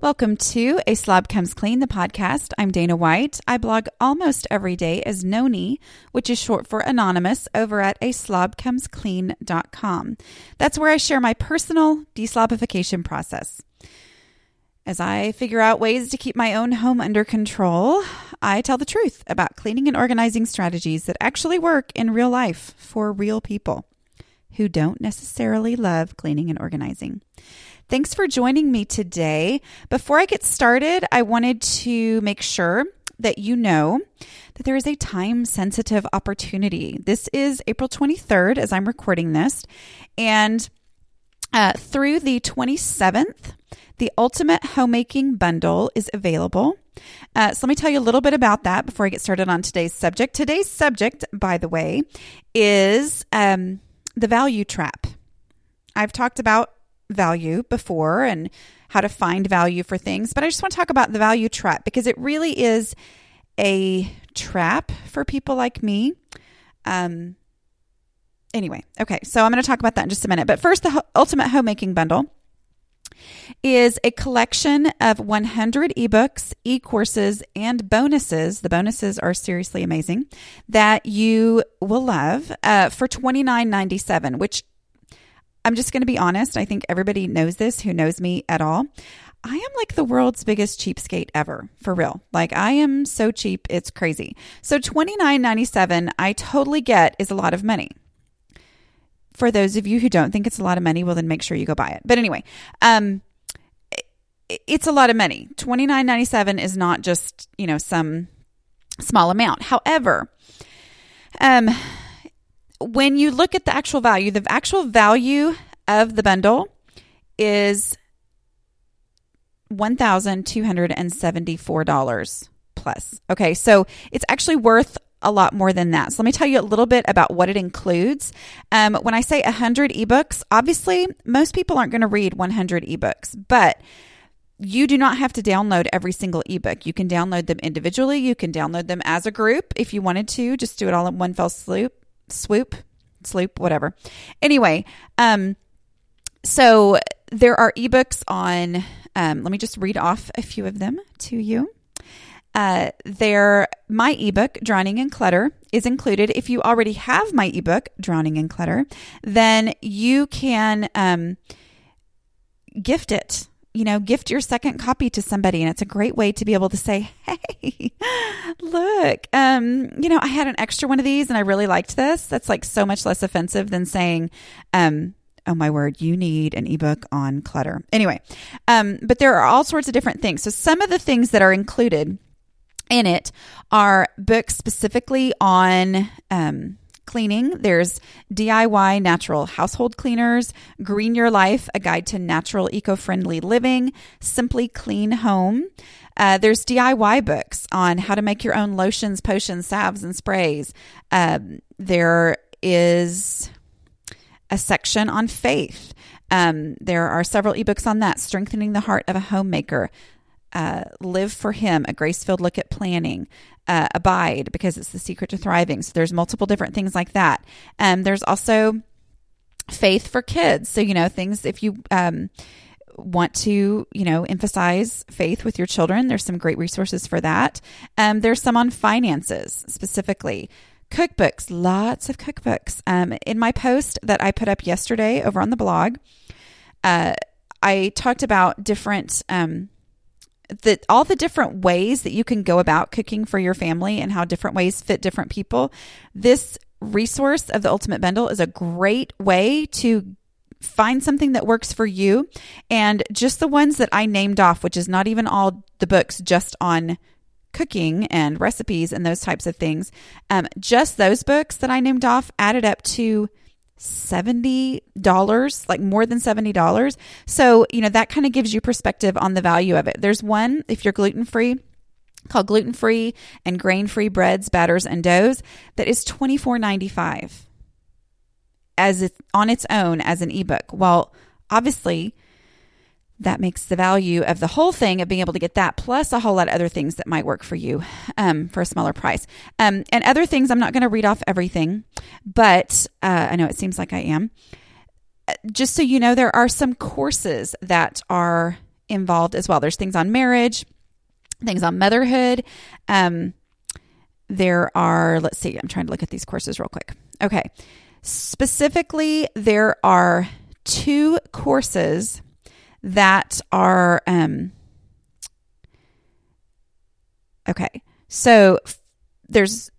Welcome to A Slob Comes Clean, the podcast. I'm Dana White. I blog almost every day as Nony, which is short for anonymous, over at a slobcomesclean.com. That's where I share my personal deslobification process. As I figure out ways to keep my own home under control, I tell the truth about cleaning and organizing strategies that actually work in real life for real people who don't necessarily love cleaning and organizing. Thanks for joining me today. Before I get started, I wanted to make sure that you know that there is a time sensitive opportunity. This is April 23rd as I'm recording this. And uh, through the 27th, the Ultimate Homemaking Bundle is available. Uh, so let me tell you a little bit about that before I get started on today's subject. Today's subject, by the way, is um, the value trap. I've talked about value before and how to find value for things, but I just want to talk about the value trap because it really is a trap for people like me. Um, anyway, okay, so I'm going to talk about that in just a minute. But first, the Ultimate Homemaking Bundle is a collection of 100 ebooks, e courses, and bonuses. The bonuses are seriously amazing that you will love uh, for $29.97, which I'm just going to be honest. I think everybody knows this who knows me at all. I am like the world's biggest cheapskate ever, for real. Like I am so cheap, it's crazy. So $29.97, I totally get is a lot of money. For those of you who don't think it's a lot of money, well then make sure you go buy it. But anyway, um it's a lot of money. $29.97 is not just, you know, some small amount. However, um when you look at the actual value, the actual value of the bundle is $1,274 plus. Okay, so it's actually worth a lot more than that. So let me tell you a little bit about what it includes. Um, when I say 100 ebooks, obviously most people aren't going to read 100 ebooks, but you do not have to download every single ebook. You can download them individually. You can download them as a group if you wanted to. Just do it all in one fell swoop swoop, sloop, whatever. Anyway, um, so there are ebooks on. Um, let me just read off a few of them to you. Uh, there, my ebook, Drowning in Clutter, is included. If you already have my ebook, Drowning in Clutter, then you can um, gift it you know, gift your second copy to somebody. And it's a great way to be able to say, Hey, look, um, you know, I had an extra one of these and I really liked this. That's like so much less offensive than saying, um, oh my word, you need an ebook on clutter. Anyway, um, but there are all sorts of different things. So some of the things that are included in it are books specifically on, um, cleaning. There's DIY natural household cleaners, Green Your Life, a guide to natural eco friendly living, Simply Clean Home. Uh, there's DIY books on how to make your own lotions, potions, salves, and sprays. Um, there is a section on faith. Um, there are several ebooks on that, Strengthening the Heart of a Homemaker, uh, Live for Him, a grace filled look at planning, uh, Abide, because it's the secret to thriving. So there's multiple different things like that. Um, there's also Faith for Kids. So, you know, things if you, um, want to, you know, emphasize faith with your children, there's some great resources for that. Um, there's some on finances specifically. Cookbooks, lots of cookbooks. Um, in my post that I put up yesterday over on the blog, uh, I talked about different um, the all the different ways that you can go about cooking for your family and how different ways fit different people. This resource of the Ultimate Bundle is a great way to find something that works for you. And just the ones that I named off, which is not even all the books just on cooking and recipes and those types of things, um, just those books that I named off added up to $70, like more than $70. So, you know, that kind of gives you perspective on the value of it. There's one, if you're gluten free, called gluten free and grain free breads, batters, and doughs that is $24.95 as it, on its own as an ebook. Well, obviously, that makes the value of the whole thing of being able to get that plus a whole lot of other things that might work for you um, for a smaller price. Um, and other things, I'm not going to read off everything, but uh, I know it seems like I am. Uh, just so you know, there are some courses that are involved as well. There's things on marriage, things on motherhood. Um, there are, let's see, I'm trying to look at these courses real quick. Okay. Specifically, there are two courses that are, um, okay. So there's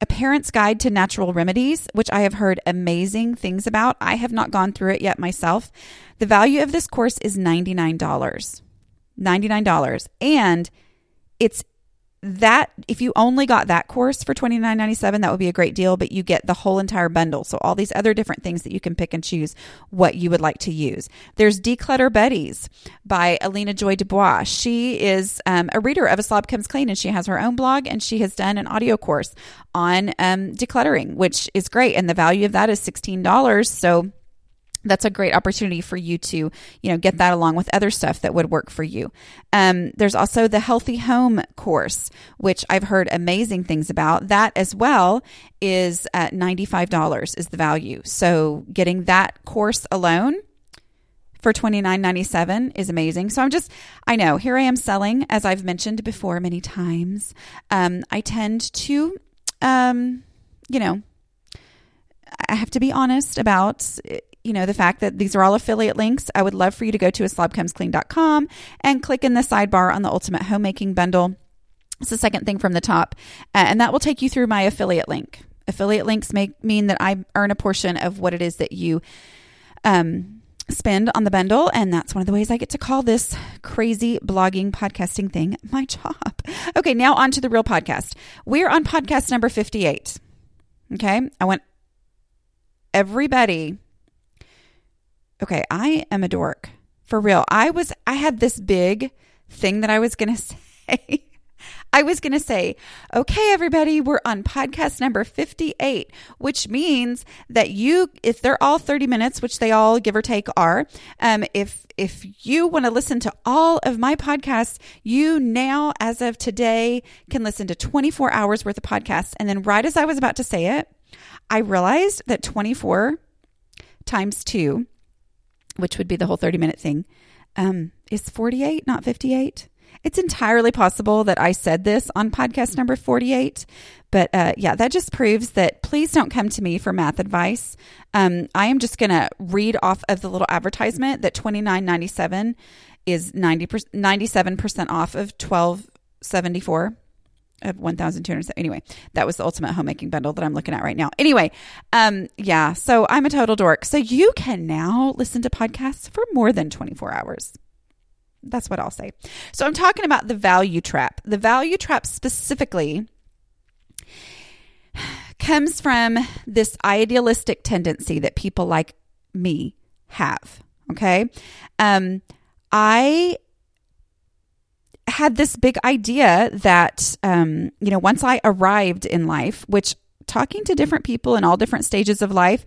a Parent's Guide to Natural Remedies, which I have heard amazing things about. I have not gone through it yet myself. The value of this course is $99. $99. And it's that if you only got that course for twenty nine ninety seven, that would be a great deal, but you get the whole entire bundle. So all these other different things that you can pick and choose what you would like to use. There's Declutter Buddies by Alina Joy Dubois. She is um, a reader of A Slob Comes Clean and she has her own blog and she has done an audio course on um, decluttering, which is great. And the value of that is $16. So that's a great opportunity for you to you know get that along with other stuff that would work for you um, there's also the healthy home course which i've heard amazing things about that as well is at $95 is the value so getting that course alone for $29.97 is amazing. So I'm just, I know, here I am selling, as I've mentioned before many times. Um, I tend to, um, you know, I have to be honest about you know, the fact that these are all affiliate links, I would love for you to go to a slobcomesclean.com and click in the sidebar on the Ultimate Homemaking Bundle. It's the second thing from the top, and that will take you through my affiliate link. Affiliate links make mean that I earn a portion of what it is that you um, spend on the bundle, and that's one of the ways I get to call this crazy blogging podcasting thing my job. Okay, now on to the real podcast. We're on podcast number 58. Okay, I want everybody okay, I am a dork. For real. I was, I had this big thing that I was going to say. I was going to say, okay, everybody, we're on podcast number 58, which means that you, if they're all 30 minutes, which they all give or take are, um, if, if you want to listen to all of my podcasts, you now, as of today, can listen to 24 hours worth of podcasts. And then right as I was about to say it, I realized that 24 times two which would be the whole 30 minute thing, um, is 48, not 58. It's entirely possible that I said this on podcast number 48. But uh, yeah, that just proves that please don't come to me for math advice. Um, I am just going to read off of the little advertisement that 29.97 is 90 97% off of 1274 of 1200 anyway that was the ultimate homemaking bundle that i'm looking at right now. Anyway um yeah so i'm a total dork. So you can now listen to podcasts for more than 24 hours. That's what i'll say. So i'm talking about the value trap. The value trap specifically comes from this idealistic tendency that people like me have okay? Um i had this big idea that, um, you know, once I arrived in life, which talking to different people in all different stages of life,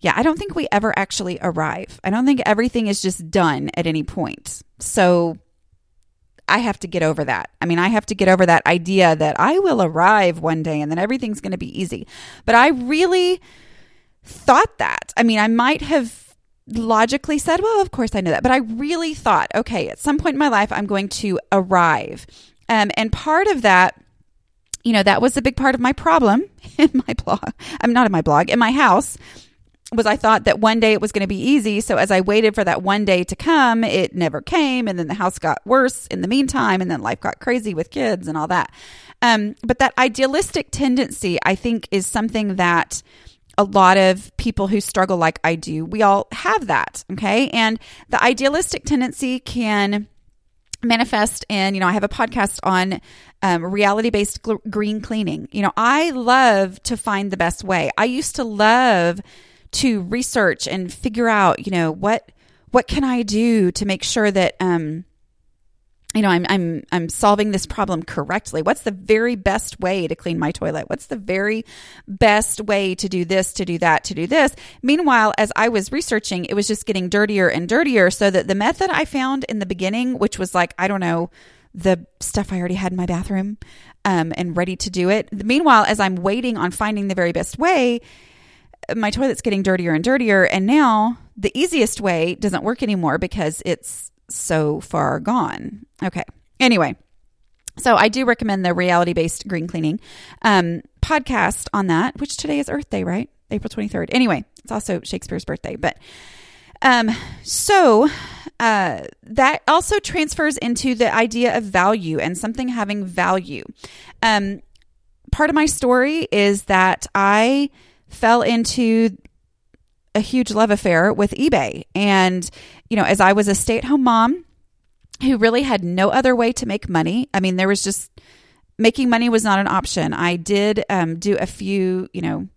yeah, I don't think we ever actually arrive. I don't think everything is just done at any point. So I have to get over that. I mean, I have to get over that idea that I will arrive one day and then everything's going to be easy. But I really thought that. I mean, I might have logically said, well, of course I know that. But I really thought, okay, at some point in my life, I'm going to arrive. Um, and part of that, you know, that was a big part of my problem in my blog. I'm not in my blog, in my house. Was I thought that one day it was going to be easy. So as I waited for that one day to come, it never came. And then the house got worse in the meantime. And then life got crazy with kids and all that. Um, but that idealistic tendency, I think, is something that a lot of people who struggle like I do, we all have that. Okay. And the idealistic tendency can manifest in, you know, I have a podcast on um, reality based gl- green cleaning. You know, I love to find the best way. I used to love to research and figure out, you know, what what can I do to make sure that um, you know, I'm I'm I'm solving this problem correctly. What's the very best way to clean my toilet? What's the very best way to do this, to do that, to do this? Meanwhile, as I was researching, it was just getting dirtier and dirtier so that the method I found in the beginning, which was like, I don't know, the stuff I already had in my bathroom um, and ready to do it. Meanwhile, as I'm waiting on finding the very best way, my toilet's getting dirtier and dirtier. And now the easiest way doesn't work anymore because it's so far gone. Okay. Anyway, so I do recommend the reality based green cleaning um, podcast on that, which today is Earth Day, right? April 23rd. Anyway, it's also Shakespeare's birthday. But um, so uh, that also transfers into the idea of value and something having value. Um, part of my story is that I fell into a huge love affair with eBay. And, you know, as I was a stay at home mom who really had no other way to make money, I mean, there was just making money was not an option. I did um, do a few, you know,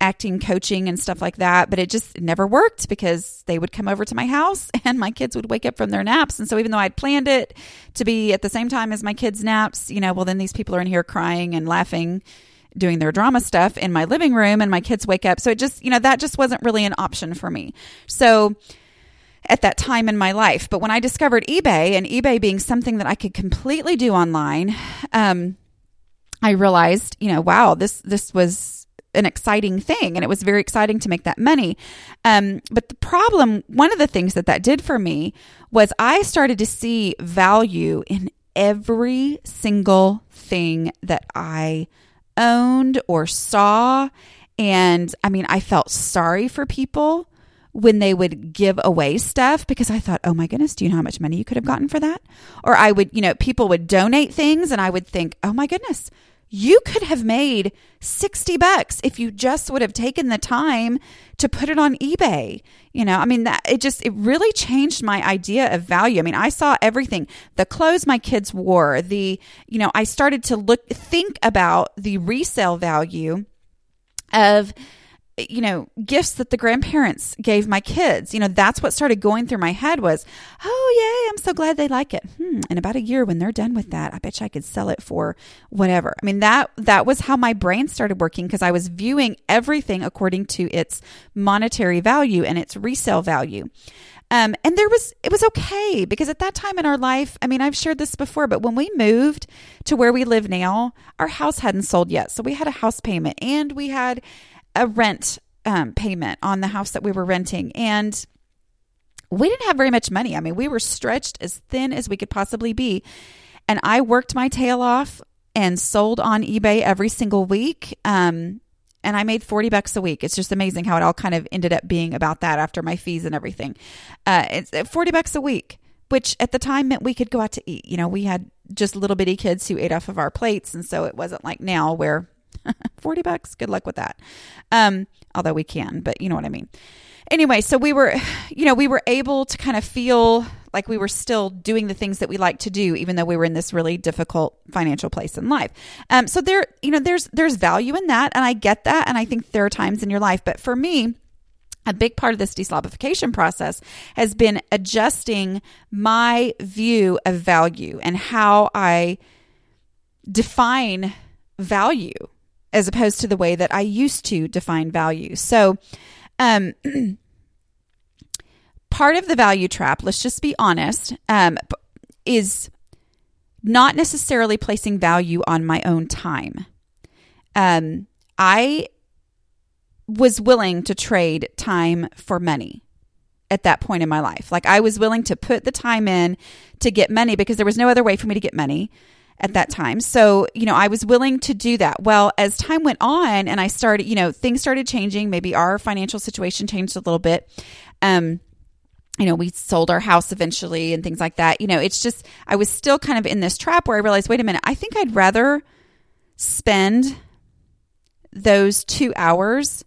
acting coaching and stuff like that, but it just never worked because they would come over to my house and my kids would wake up from their naps. And so even though I'd planned it to be at the same time as my kids' naps, you know, well, then these people are in here crying and laughing doing their drama stuff in my living room and my kids wake up. So it just, you know, that just wasn't really an option for me. So at that time in my life. But when I discovered eBay and eBay being something that I could completely do online, um, I realized, you know, wow, this this was an exciting thing, and it was very exciting to make that money. Um, but the problem, one of the things that that did for me was I started to see value in every single thing that I owned or saw. And I mean, I felt sorry for people when they would give away stuff because I thought, oh my goodness, do you know how much money you could have gotten for that? Or I would, you know, people would donate things and I would think, oh my goodness, you could have made 60 bucks if you just would have taken the time to put it on eBay. You know, I mean that it just it really changed my idea of value. I mean, I saw everything. The clothes my kids wore, the you know, I started to look think about the resale value of you know, gifts that the grandparents gave my kids. You know, that's what started going through my head was, oh, yay, I'm so glad they like it. Hmm, in about a year when they're done with that, I bet you I could sell it for whatever. I mean, that that was how my brain started working because I was viewing everything according to its monetary value and its resale value. Um, and there was, it was okay because at that time in our life, I mean, I've shared this before, but when we moved to where we live now, our house hadn't sold yet. So we had a house payment and we had a rent um, payment on the house that we were renting. And we didn't have very much money. I mean, we were stretched as thin as we could possibly be. And I worked my tail off and sold on eBay every single week. Um, and I made 40 bucks a week. It's just amazing how it all kind of ended up being about that after my fees and everything. Uh, it's uh, 40 bucks a week, which at the time meant we could go out to eat. You know, we had just little bitty kids who ate off of our plates. And so it wasn't like now where 40 bucks. Good luck with that. Um, although we can, but you know what I mean. Anyway, so we were, you know, we were able to kind of feel like we were still doing the things that we like to do, even though we were in this really difficult financial place in life. Um, so there, you know, there's there's value in that, and I get that, and I think there are times in your life, but for me, a big part of this deslobification process has been adjusting my view of value and how I define value as opposed to the way that I used to define value. So, um, part of the value trap, let's just be honest, um, is not necessarily placing value on my own time. Um, I was willing to trade time for money at that point in my life. Like I was willing to put the time in to get money because there was no other way for me to get money at that time. So, you know, I was willing to do that. Well, as time went on and I started, you know, things started changing, maybe our financial situation changed a little bit. Um, you know, we sold our house eventually and things like that. You know, it's just, I was still kind of in this trap where I realized, wait a minute, I think I'd rather spend those two hours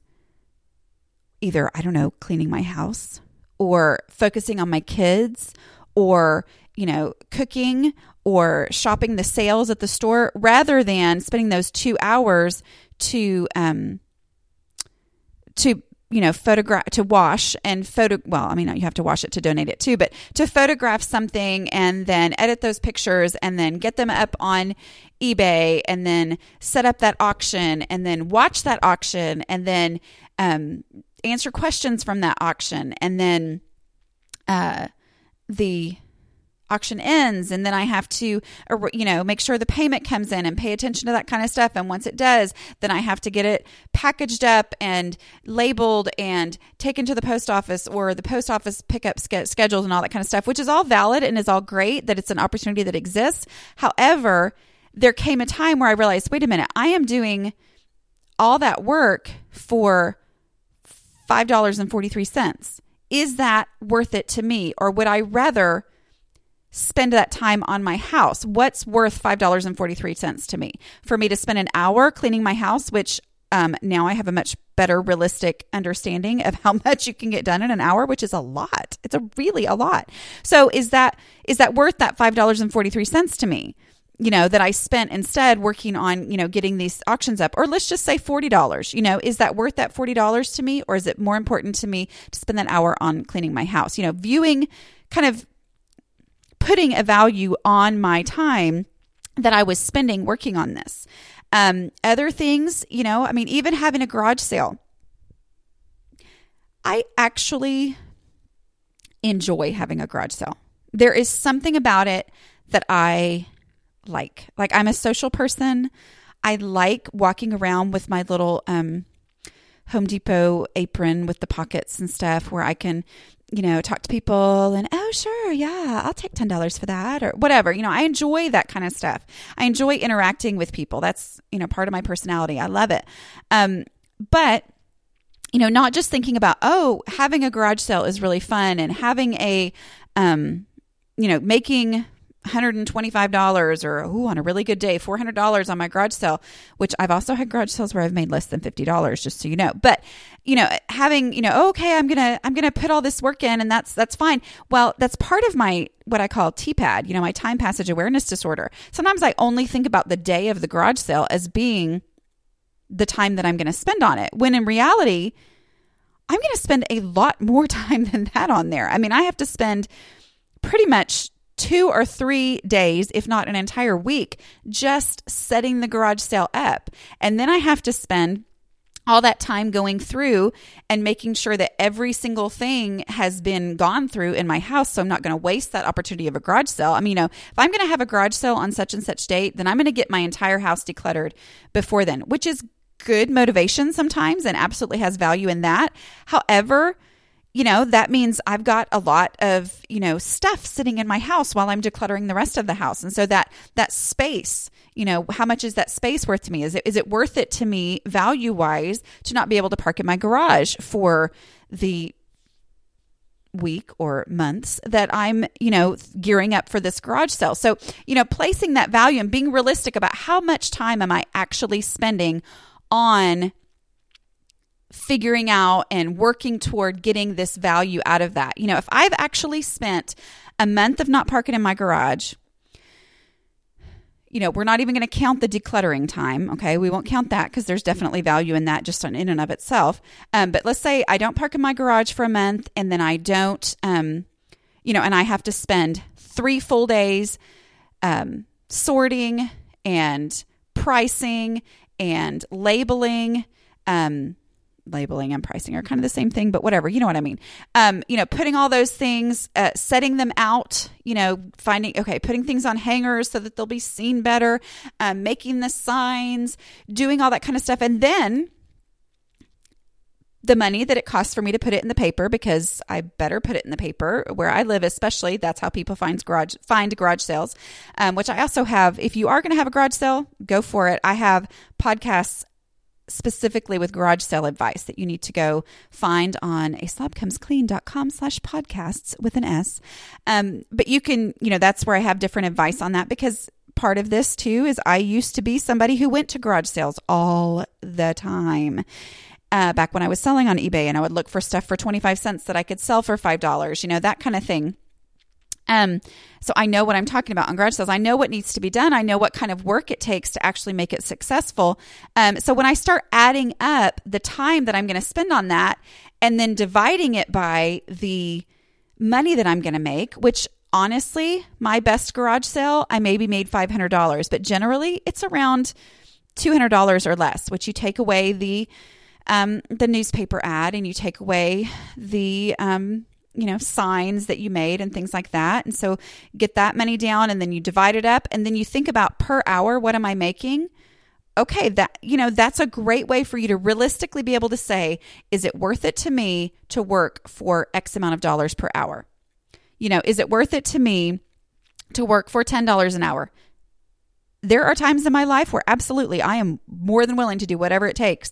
either, I don't know, cleaning my house or focusing on my kids or, you know, cooking or shopping the sales at the store rather than spending those two hours to um to you know photograph to wash and photo well i mean you have to wash it to donate it too but to photograph something and then edit those pictures and then get them up on ebay and then set up that auction and then watch that auction and then um, answer questions from that auction and then uh, the auction ends and then I have to, uh, you know, make sure the payment comes in and pay attention to that kind of stuff. And once it does, then I have to get it packaged up and labeled and taken to the post office or the post office pickup schedules and all that kind of stuff, which is all valid and is all great that it's an opportunity that exists. However, there came a time where I realized, wait a minute, I am doing all that work for $5.43. Is that worth it to me? Or would I rather spend that time on my house? What's worth $5.43 to me? For me to spend an hour cleaning my house, which um, now I have a much better realistic understanding of how much you can get done in an hour, which is a lot. It's a really a lot. So is that is that worth that five dollars and forty three cents to me? you know, that I spent instead working on, you know, getting these auctions up, or let's just say $40, you know, is that worth that $40 to me? Or is it more important to me to spend that hour on cleaning my house? You know, viewing kind of putting a value on my time that I was spending working on this. Um, other things, you know, I mean, even having a garage sale, I actually enjoy having a garage sale. There is something about it that I like. Like I'm a social person. I like walking around with my little um, Home Depot apron with the pockets and stuff where I can, you know, talk to people and, oh, sure, yeah, I'll take $10 for that or whatever. You know, I enjoy that kind of stuff. I enjoy interacting with people. That's, you know, part of my personality. I love it. Um, but, you know, not just thinking about, oh, having a garage sale is really fun and having a, um, you know, making $125 or ooh, on a really good day $400 on my garage sale which i've also had garage sales where i've made less than $50 just so you know. But you know having you know okay i'm gonna i'm gonna put all this work in and that's that's fine. Well that's part of my what i call tpad you know my time passage awareness disorder. Sometimes i only think about the day of the garage sale as being the time that i'm gonna spend on it when in reality i'm gonna spend a lot more time than that on there. I mean i have to spend pretty much two or three days, if not an entire week, just setting the garage sale up. And then I have to spend all that time going through and making sure that every single thing has been gone through in my house. So I'm not going to waste that opportunity of a garage sale. I mean, you know, if I'm going to have a garage sale on such and such date, then I'm going to get my entire house decluttered before then, which is good motivation sometimes and absolutely has value in that. However, you know, that means I've got a lot of, you know, stuff sitting in my house while I'm decluttering the rest of the house. And so that that space, you know, how much is that space worth to me? Is it is it worth it to me value wise to not be able to park in my garage for the week or months that I'm, you know, gearing up for this garage sale. So, you know, placing that value and being realistic about how much time am I actually spending on figuring out and working toward getting this value out of that. You know, if I've actually spent a month of not parking in my garage, you know, we're not even going to count the decluttering time. Okay. We won't count that because there's definitely value in that just on in and of itself. Um, but let's say I don't park in my garage for a month and then I don't, um, you know, and I have to spend three full days um, sorting and pricing and labeling. Um, labeling and pricing are kind of the same thing, but whatever, you know what I mean. Um, you know, putting all those things, uh, setting them out, you know, finding, okay, putting things on hangers so that they'll be seen better, um, making the signs, doing all that kind of stuff. And then the money that it costs for me to put it in the paper because I better put it in the paper where I live, especially. That's how people find garage find garage sales, um, which I also have. If you are going to have a garage sale, go for it. I have podcasts specifically with garage sale advice that you need to go find on a slobcomesclean.com slash podcasts with an S. Um, but you can, you know, that's where I have different advice on that because part of this too is I used to be somebody who went to garage sales all the time. Uh, back when I was selling on eBay and I would look for stuff for 25 cents that I could sell for $5, you know, that kind of thing. Um, so I know what I'm talking about on garage sales. I know what needs to be done. I know what kind of work it takes to actually make it successful. Um, so when I start adding up the time that I'm going to spend on that and then dividing it by the money that I'm going to make, which honestly, my best garage sale, I maybe made $500, but generally it's around $200 or less, which you take away the, um, the newspaper ad and you take away the, um, you know, signs that you made and things like that. And so get that money down and then you divide it up and then you think about per hour, what am I making? Okay, that you know, that's a great way for you to realistically be able to say, is it worth it to me to work for X amount of dollars per hour? You know, is it worth it to me to work for $10 an hour? There are times in my life where absolutely I am more than willing to do whatever it takes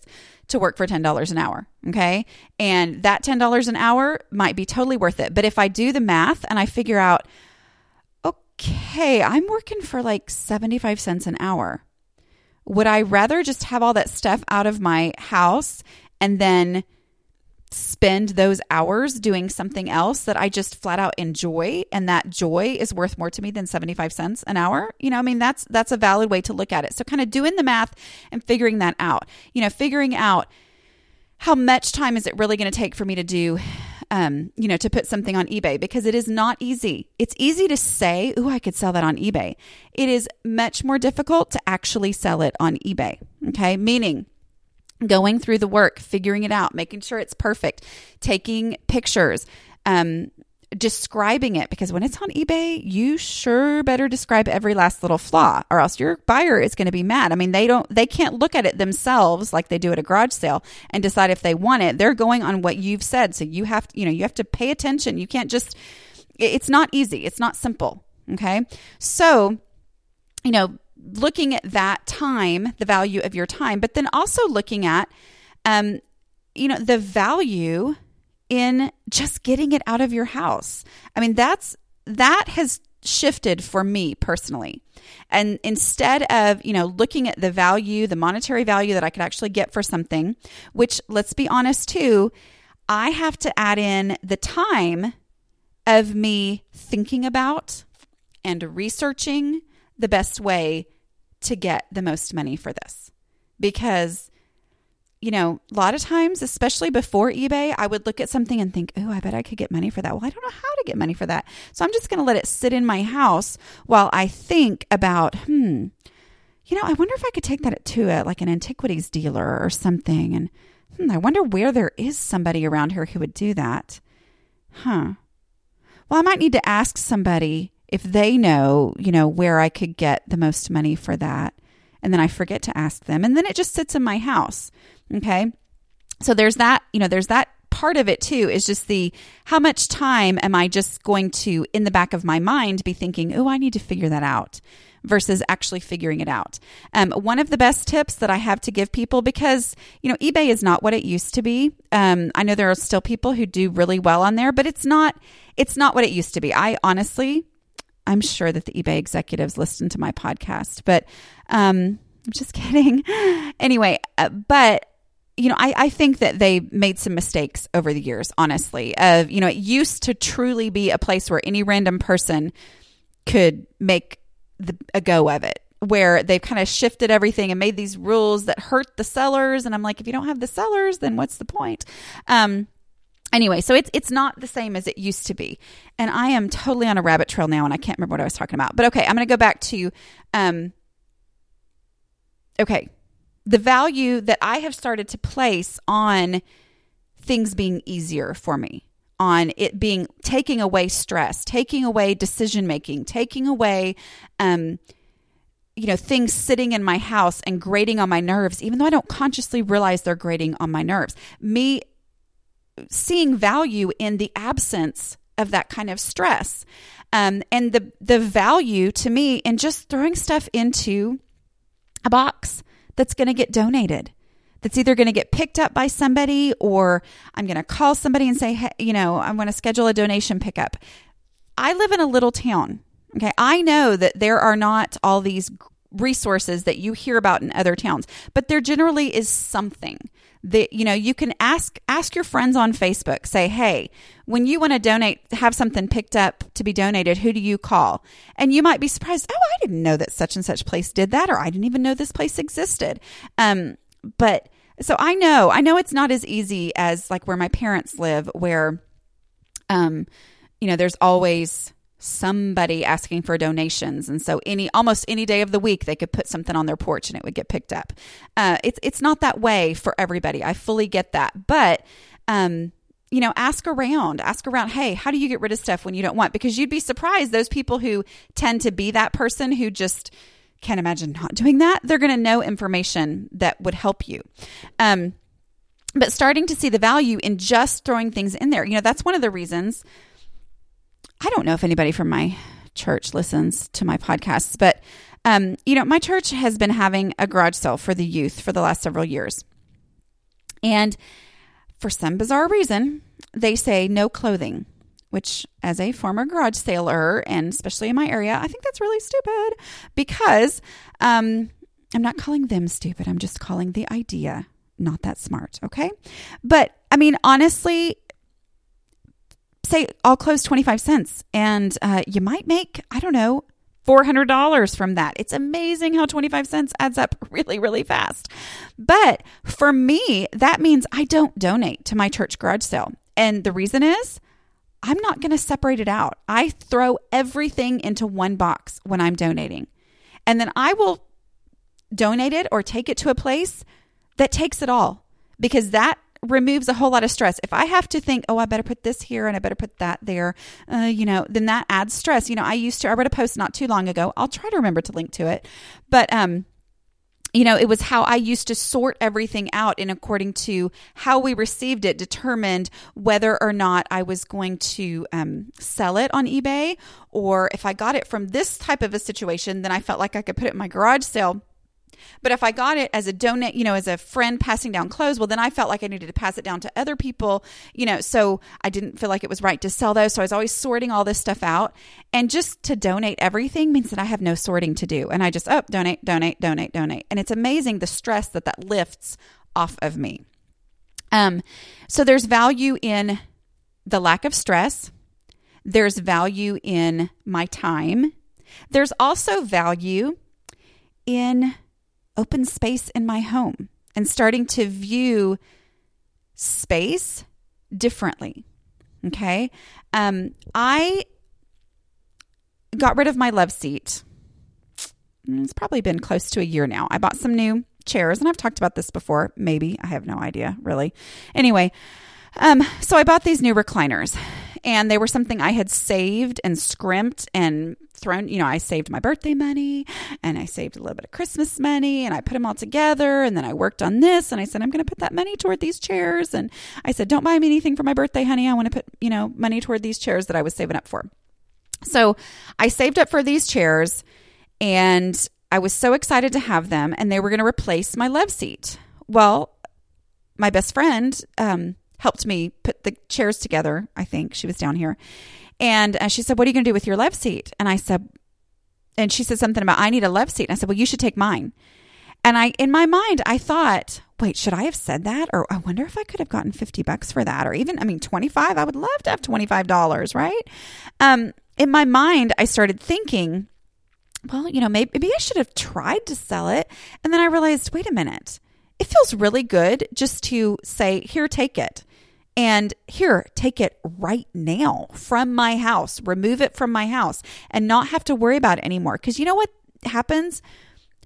to work for $10 an hour. Okay. And that $10 an hour might be totally worth it. But if I do the math and I figure out, okay, I'm working for like 75 cents an hour. Would I rather just have all that stuff out of my house and then spend those hours doing something else that I just flat out enjoy and that joy is worth more to me than 75 cents an hour. You know, I mean that's that's a valid way to look at it. So kind of doing the math and figuring that out. You know, figuring out how much time is it really going to take for me to do um, you know, to put something on eBay because it is not easy. It's easy to say, "Ooh, I could sell that on eBay." It is much more difficult to actually sell it on eBay. Okay? Meaning going through the work, figuring it out, making sure it's perfect, taking pictures, um, describing it because when it's on eBay, you sure better describe every last little flaw or else your buyer is going to be mad. I mean, they don't they can't look at it themselves like they do at a garage sale and decide if they want it. They're going on what you've said. So you have to, you know, you have to pay attention. You can't just it's not easy. It's not simple, okay? So, you know, looking at that time, the value of your time, but then also looking at, um, you know, the value in just getting it out of your house. I mean, that's that has shifted for me personally. And instead of, you know, looking at the value, the monetary value that I could actually get for something, which let's be honest too, I have to add in the time of me thinking about and researching the best way to get the most money for this. Because, you know, a lot of times, especially before eBay, I would look at something and think, oh, I bet I could get money for that. Well, I don't know how to get money for that. So I'm just going to let it sit in my house while I think about, hmm, you know, I wonder if I could take that to a, like an antiquities dealer or something. And hmm, I wonder where there is somebody around here who would do that. Huh. Well, I might need to ask somebody if they know, you know, where I could get the most money for that. And then I forget to ask them. And then it just sits in my house. Okay. So there's that, you know, there's that part of it too is just the how much time am I just going to, in the back of my mind, be thinking, oh, I need to figure that out versus actually figuring it out. Um, one of the best tips that I have to give people because, you know, eBay is not what it used to be. Um, I know there are still people who do really well on there, but it's not, it's not what it used to be. I honestly I'm sure that the eBay executives listen to my podcast, but um, I'm just kidding. anyway, uh, but you know, I, I think that they made some mistakes over the years, honestly. Of, you know, it used to truly be a place where any random person could make the, a go of it, where they've kind of shifted everything and made these rules that hurt the sellers. And I'm like, if you don't have the sellers, then what's the point? Um, anyway, so it's it's not the same as it used to be. And I am totally on a rabbit trail now and I can't remember what I was talking about. But okay, I'm going to go back to um okay, the value that I have started to place on things being easier for me, on it being taking away stress, taking away decision making, taking away um you know, things sitting in my house and grating on my nerves, even though I don't consciously realize they're grating on my nerves. Me seeing value in the absence of that kind of stress. Um, and the the value to me in just throwing stuff into a box that's going to get donated that's either going to get picked up by somebody or I'm going to call somebody and say, hey, you know, I'm going to schedule a donation pickup. I live in a little town. Okay. I know that there are not all these resources that you hear about in other towns, but there generally is something that you know you can ask ask your friends on Facebook say hey when you want to donate have something picked up to be donated who do you call? And you might be surprised oh I didn't know that such and such place did that or I didn't even know this place existed. Um but so I know I know it's not as easy as like where my parents live where um you know there's always somebody asking for donations and so any almost any day of the week they could put something on their porch and it would get picked up uh, it's it's not that way for everybody i fully get that but um, you know, ask around, ask around, hey, how do you get rid of stuff when you don't want? Because you'd be surprised those people who tend to be that person who just can't imagine not doing that, they're going to know information that would help you. Um, but starting to see the value in just throwing things in there. You know, that's one of the reasons. I don't know if anybody from my church listens to my podcasts, but um, you know, my church has been having a garage sale for the youth for the last several years. And for some bizarre reason, they say no clothing, which, as a former garage sailor, and especially in my area, I think that's really stupid because um, I'm not calling them stupid. I'm just calling the idea not that smart. Okay. But I mean, honestly, say all clothes 25 cents and uh, you might make, I don't know, $400 from that. It's amazing how 25 cents adds up really, really fast. But for me, that means I don't donate to my church garage sale. And the reason is I'm not going to separate it out. I throw everything into one box when I'm donating. And then I will donate it or take it to a place that takes it all because that removes a whole lot of stress. If I have to think, oh, I better put this here and I better put that there, uh, you know, then that adds stress. You know, I used to, I read a post not too long ago. I'll try to remember to link to it. But, um, you know, it was how I used to sort everything out and according to how we received it, determined whether or not I was going to um, sell it on eBay or if I got it from this type of a situation, then I felt like I could put it in my garage sale but if I got it as a donate, you know, as a friend passing down clothes, well, then I felt like I needed to pass it down to other people, you know, so I didn't feel like it was right to sell those. So I was always sorting all this stuff out. And just to donate everything means that I have no sorting to do. And I just, oh, donate, donate, donate, donate. And it's amazing the stress that that lifts off of me. Um, so there's value in the lack of stress. There's value in my time. There's also value in open space in my home and starting to view space differently. Okay. Um, I got rid of my love seat. It's probably been close to a year now. I bought some new chairs, and I've talked about this before. Maybe. I have no idea, really. Anyway, um, so I bought these new recliners, and they were something I had saved and scrimped and thrown, you know, I saved my birthday money and I saved a little bit of Christmas money and I put them all together. And then I worked on this and I said, I'm going to put that money toward these chairs. And I said, don't buy me anything for my birthday, honey. I want to put, you know, money toward these chairs that I was saving up for. So I saved up for these chairs and I was so excited to have them and they were going to replace my love seat. Well, my best friend, um, helped me put the chairs together. I think she was down here. And uh, she said, What are you going to do with your love seat? And I said, And she said something about, I need a love seat. And I said, Well, you should take mine. And I, in my mind, I thought, wait, should I have said that? Or I wonder if I could have gotten 50 bucks for that. Or even, I mean, 25. I would love to have $25, right? Um, in my mind, I started thinking, well, you know, maybe, maybe I should have tried to sell it. And then I realized, wait a minute, it feels really good just to say, here, take it. And here, take it right now from my house, remove it from my house, and not have to worry about it anymore. Because you know what happens?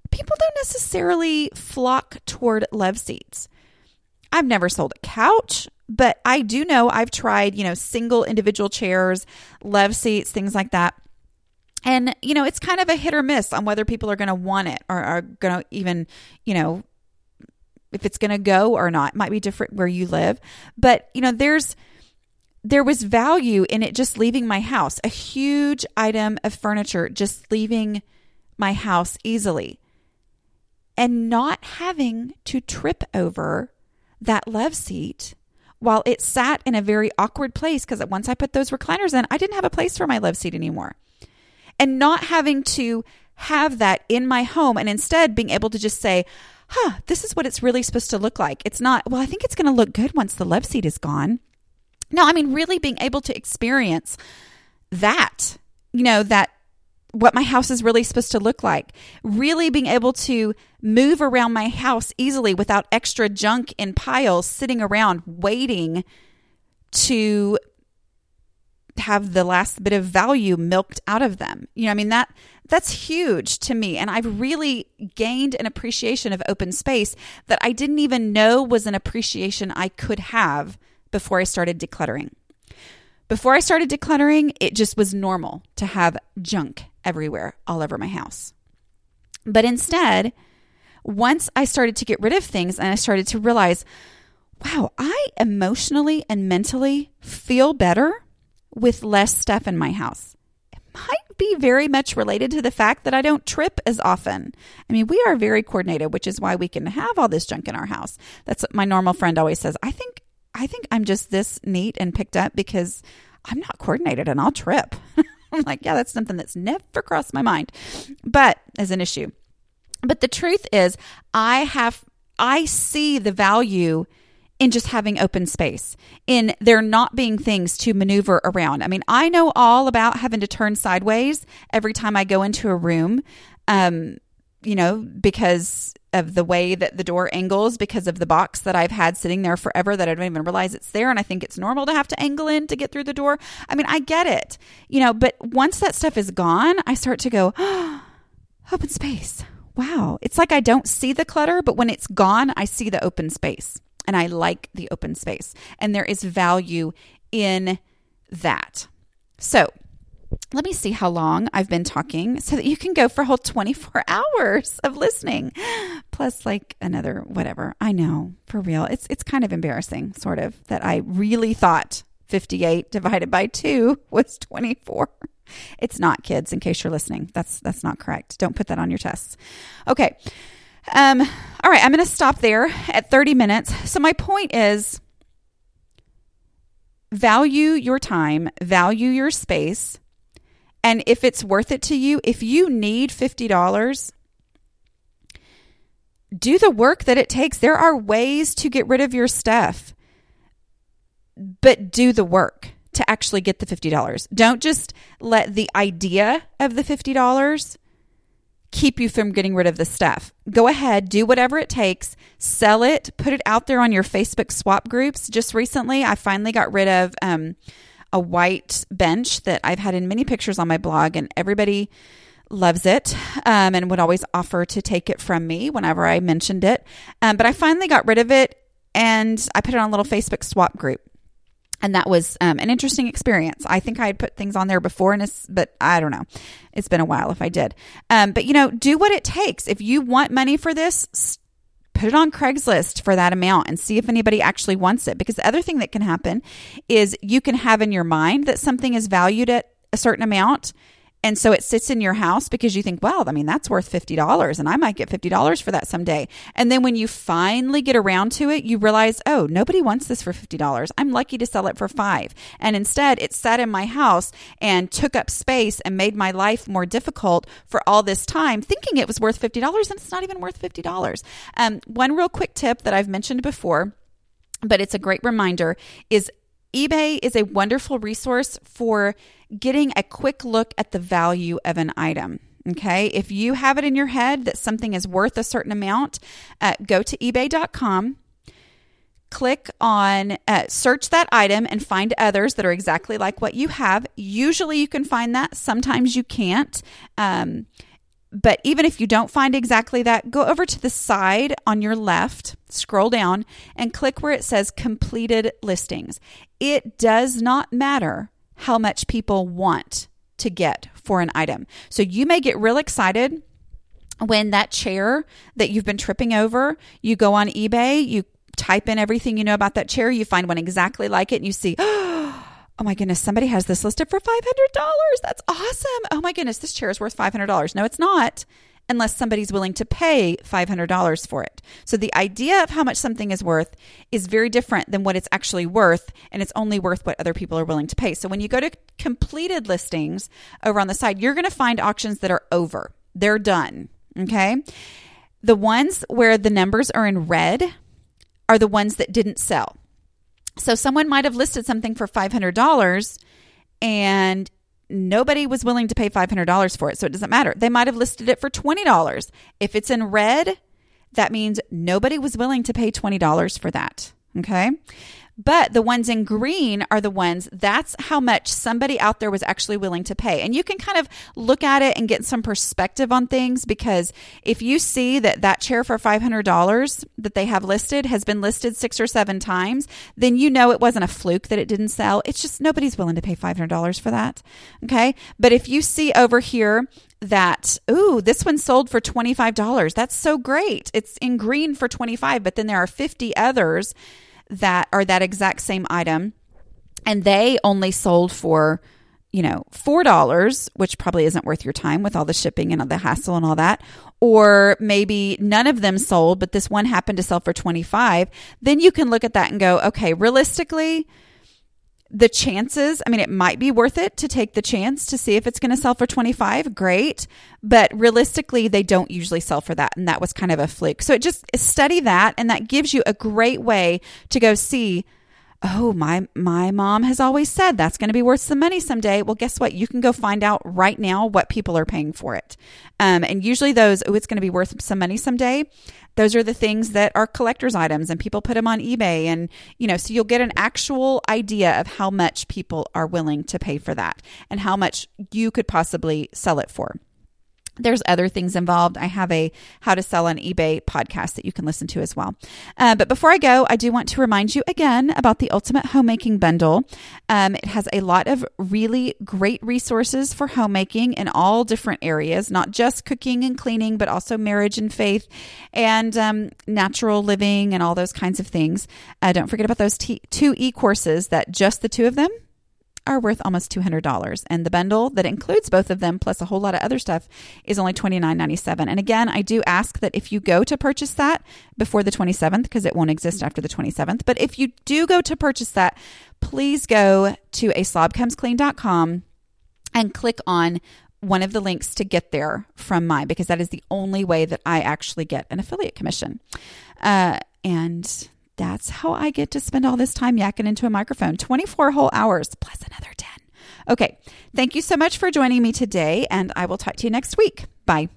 People don't necessarily flock toward love seats. I've never sold a couch, but I do know I've tried, you know, single individual chairs, love seats, things like that. And, you know, it's kind of a hit or miss on whether people are going to want it or are going to even, you know, if it's going to go or not. It might be different where you live, but you know, there's there was value in it just leaving my house, a huge item of furniture just leaving my house easily and not having to trip over that love seat while it sat in a very awkward place because once I put those recliners in, I didn't have a place for my love seat anymore. And not having to have that in my home and instead being able to just say, huh, this is what it's really supposed to look like. It's not, well, I think it's going to look good once the love seat is gone. No, I mean, really being able to experience that, you know, that what my house is really supposed to look like. Really being able to move around my house easily without extra junk in piles sitting around waiting to have the last bit of value milked out of them. You know, I mean that that's huge to me and I've really gained an appreciation of open space that I didn't even know was an appreciation I could have before I started decluttering. Before I started decluttering, it just was normal to have junk everywhere, all over my house. But instead, once I started to get rid of things and I started to realize, wow, I emotionally and mentally feel better with less stuff in my house. It might be very much related to the fact that I don't trip as often. I mean, we are very coordinated, which is why we can have all this junk in our house. That's what my normal friend always says. I think I think I'm just this neat and picked up because I'm not coordinated and I'll trip. I'm like, yeah, that's something that's never crossed my mind, but as an issue. But the truth is, I have, I see the value in just having open space, in there not being things to maneuver around. I mean, I know all about having to turn sideways every time I go into a room, um, you know, because of the way that the door angles, because of the box that I've had sitting there forever that I don't even realize it's there. And I think it's normal to have to angle in to get through the door. I mean, I get it, you know, but once that stuff is gone, I start to go, oh, open space. Wow. It's like I don't see the clutter, but when it's gone, I see the open space and I like the open space. And there is value in that. So, let me see how long I've been talking so that you can go for a whole 24 hours of listening plus like another whatever. I know, for real. It's it's kind of embarrassing sort of that I really thought 58 divided by 2 was 24. It's not kids in case you're listening. That's that's not correct. Don't put that on your tests. Okay. Um, all right, I'm going to stop there at 30 minutes. So, my point is value your time, value your space. And if it's worth it to you, if you need $50, do the work that it takes. There are ways to get rid of your stuff, but do the work to actually get the $50. Don't just let the idea of the $50 keep you from getting rid of the stuff. Go ahead, do whatever it takes, sell it, put it out there on your Facebook swap groups. Just recently, I finally got rid of um, a white bench that I've had in many pictures on my blog, and everybody loves it um, and would always offer to take it from me whenever I mentioned it. Um, but I finally got rid of it and I put it on a little Facebook swap group and that was um, an interesting experience. I think I had put things on there before, and but I don't know. It's been a while if I did. Um, but you know, do what it takes. If you want money for this, put it on Craigslist for that amount and see if anybody actually wants it. Because the other thing that can happen is you can have in your mind that something is valued at a certain amount and so it sits in your house because you think, well, I mean, that's worth $50 and I might get $50 for that someday. And then when you finally get around to it, you realize, oh, nobody wants this for $50. I'm lucky to sell it for five. And instead, it sat in my house and took up space and made my life more difficult for all this time, thinking it was worth $50 and it's not even worth $50. Um, one real quick tip that I've mentioned before but it's a great reminder is eBay is a wonderful resource for getting a quick look at the value of an item. Okay, if you have it in your head that something is worth a certain amount, uh, go to ebay.com, click on uh, search that item, and find others that are exactly like what you have. Usually you can find that, sometimes you can't. Um, but even if you don't find exactly that, go over to the side on your left, scroll down, and click where it says completed listings. It does not matter how much people want to get for an item. So you may get real excited when that chair that you've been tripping over, you go on eBay, you type in everything you know about that chair, you find one exactly like it, and you see, oh, oh my goodness, somebody has this listed for $500. That's awesome. Oh my goodness, this chair is worth $500. No, it's not unless somebody's willing to pay $500 for it. So the idea of how much something is worth is very different than what it's actually worth, and it's only worth what other people are willing to pay. So when you go to completed listings over on the side, you're going to find auctions that are over, they're done. Okay. The ones where the numbers are in red are the ones that didn't sell. So someone might have listed something for $500 and nobody was willing to pay $500 for it. So it doesn't matter. They might have listed it for $20. If it's in red, that means nobody was willing to pay $20 for that. Okay. But the ones in green are the ones that's how much somebody out there was actually willing to pay. And you can kind of look at it and get some perspective on things because if you see that that chair for $500 that they have listed has been listed six or seven times, then you know it wasn't a fluke that it didn't sell. It's just nobody's willing to pay $500 for that. Okay. But if you see over here that ooh this one sold for $25 that's so great it's in green for 25 but then there are 50 others that are that exact same item and they only sold for you know $4 which probably isn't worth your time with all the shipping and the hassle and all that or maybe none of them sold but this one happened to sell for 25 then you can look at that and go okay realistically the chances, I mean, it might be worth it to take the chance to see if it's going to sell for 25. Great. But realistically, they don't usually sell for that. And that was kind of a fluke. So it just study that. And that gives you a great way to go see oh my my mom has always said that's going to be worth some money someday well guess what you can go find out right now what people are paying for it um, and usually those oh it's going to be worth some money someday those are the things that are collector's items and people put them on ebay and you know so you'll get an actual idea of how much people are willing to pay for that and how much you could possibly sell it for there's other things involved. I have a how to sell on eBay podcast that you can listen to as well. Uh, but before I go, I do want to remind you again about the Ultimate Homemaking Bundle. Um, it has a lot of really great resources for homemaking in all different areas, not just cooking and cleaning, but also marriage and faith and um, natural living and all those kinds of things. Uh, don't forget about those t- two e courses that just the two of them are worth almost $200. And the bundle that includes both of them, plus a whole lot of other stuff, is only $29.97. And again, I do ask that if you go to purchase that before the 27th, because it won't exist after the 27th, but if you do go to purchase that, please go to a and click on one of the links to get there from my because that is the only way that I actually get an affiliate commission. Uh, and that's how I get to spend all this time yakking into a microphone 24 whole hours plus another 10. Okay. Thank you so much for joining me today, and I will talk to you next week. Bye.